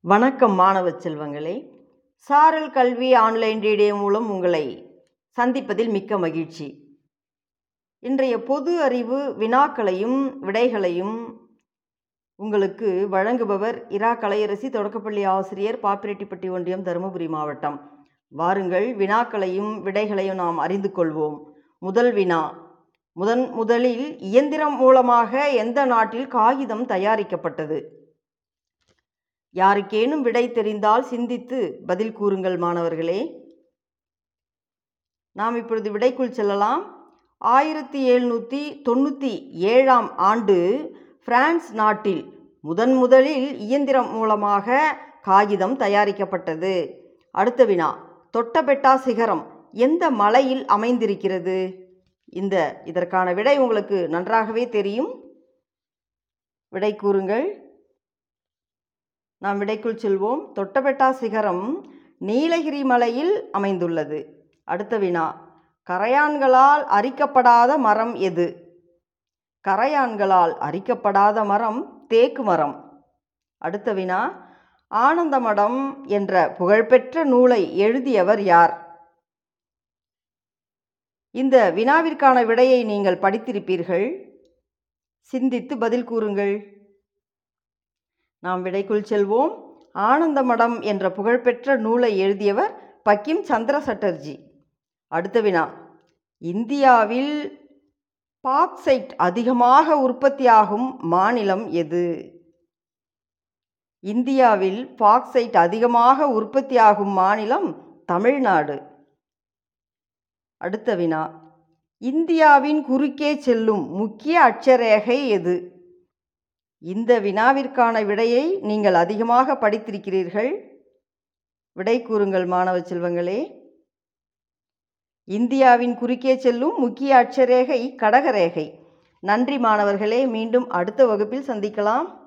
வணக்கம் மாணவ செல்வங்களே. சாரல் கல்வி ஆன்லைன் ரேடியோ மூலம் உங்களை சந்திப்பதில் மிக்க மகிழ்ச்சி. இன்றைய பொது அறிவு வினாக்களையும் விடைகளையும் உங்களுக்கு வழங்குபவர் இரா கலையரசி தொடக்கப்பள்ளி ஆசிரியர் பாப்பிரெட்டிப்பட்டி ஒன்றியம் தருமபுரி மாவட்டம். வாருங்கள் வினாக்களையும் விடைகளையும் நாம் அறிந்து கொள்வோம். முதல் வினா. முதன் முதலில் இயந்திரம் மூலமாக எந்த நாட்டில் காகிதம் தயாரிக்கப்பட்டது? யாருக்கேனும் விடை தெரிந்தால் சிந்தித்து பதில் கூறுங்கள் மாணவர்களே. நாம் இப்பொழுது விடைக்குள் செல்லலாம். ஆயிரத்தி எழுநூற்றி தொண்ணூற்றி ஏழாம் ஆண்டு பிரான்ஸ் நாட்டில் முதன் முதலில் இயந்திரம் மூலமாக காகிதம் தயாரிக்கப்பட்டது. அடுத்த வினா தொட்டபெட்டா சிகரம் எந்த மலையில் அமைந்திருக்கிறது? இந்த இதற்கான விடை உங்களுக்கு நன்றாகவே தெரியும். விடை கூறுங்கள். நாம் விடைக்குள் செல்வோம். தொட்டபெட்டா சிகரம் நீலகிரி மலையில் அமைந்துள்ளது. அடுத்த வினா. கரையான்களால் அரிக்கப்படாத மரம் எது? கரையான்களால் அரிக்கப்படாத மரம் தேக்கு மரம். அடுத்த வினா. ஆனந்தமடம் என்ற புகழ்பெற்ற நூலை எழுதியவர் யார்? இந்த வினாவிற்கான விடையை நீங்கள் படித்திருப்பீர்கள். சிந்தித்து பதில் கூறுங்கள். நாம் விடைக்குள் செல்வோம். ஆனந்தமடம் என்ற புகழ்பெற்ற நூலை எழுதியவர் பக்கிம் சந்திர சட்டர்ஜி அடுத்த வினா. இந்தியாவில் பாக்சைட் அதிகமாக உற்பத்தியாகும் மாநிலம் எது? இந்தியாவில் பாக்சைட் அதிகமாக உற்பத்தியாகும் மாநிலம் தமிழ்நாடு. அடுத்த வினா. இந்தியாவின் குறுக்கே செல்லும் முக்கிய அட்சரேகை எது? இந்த வினாவிற்கான விடையை நீங்கள் அதிகமாக படித்திருக்கிறீர்கள். விடை கூறுங்கள் மாணவ செல்வங்களே. இந்தியாவின் குறுக்கே செல்லும் முக்கிய அட்சரேகை கடகரேகை. நன்றி மாணவர்களே மீண்டும் அடுத்த வகுப்பில் சந்திக்கலாம்.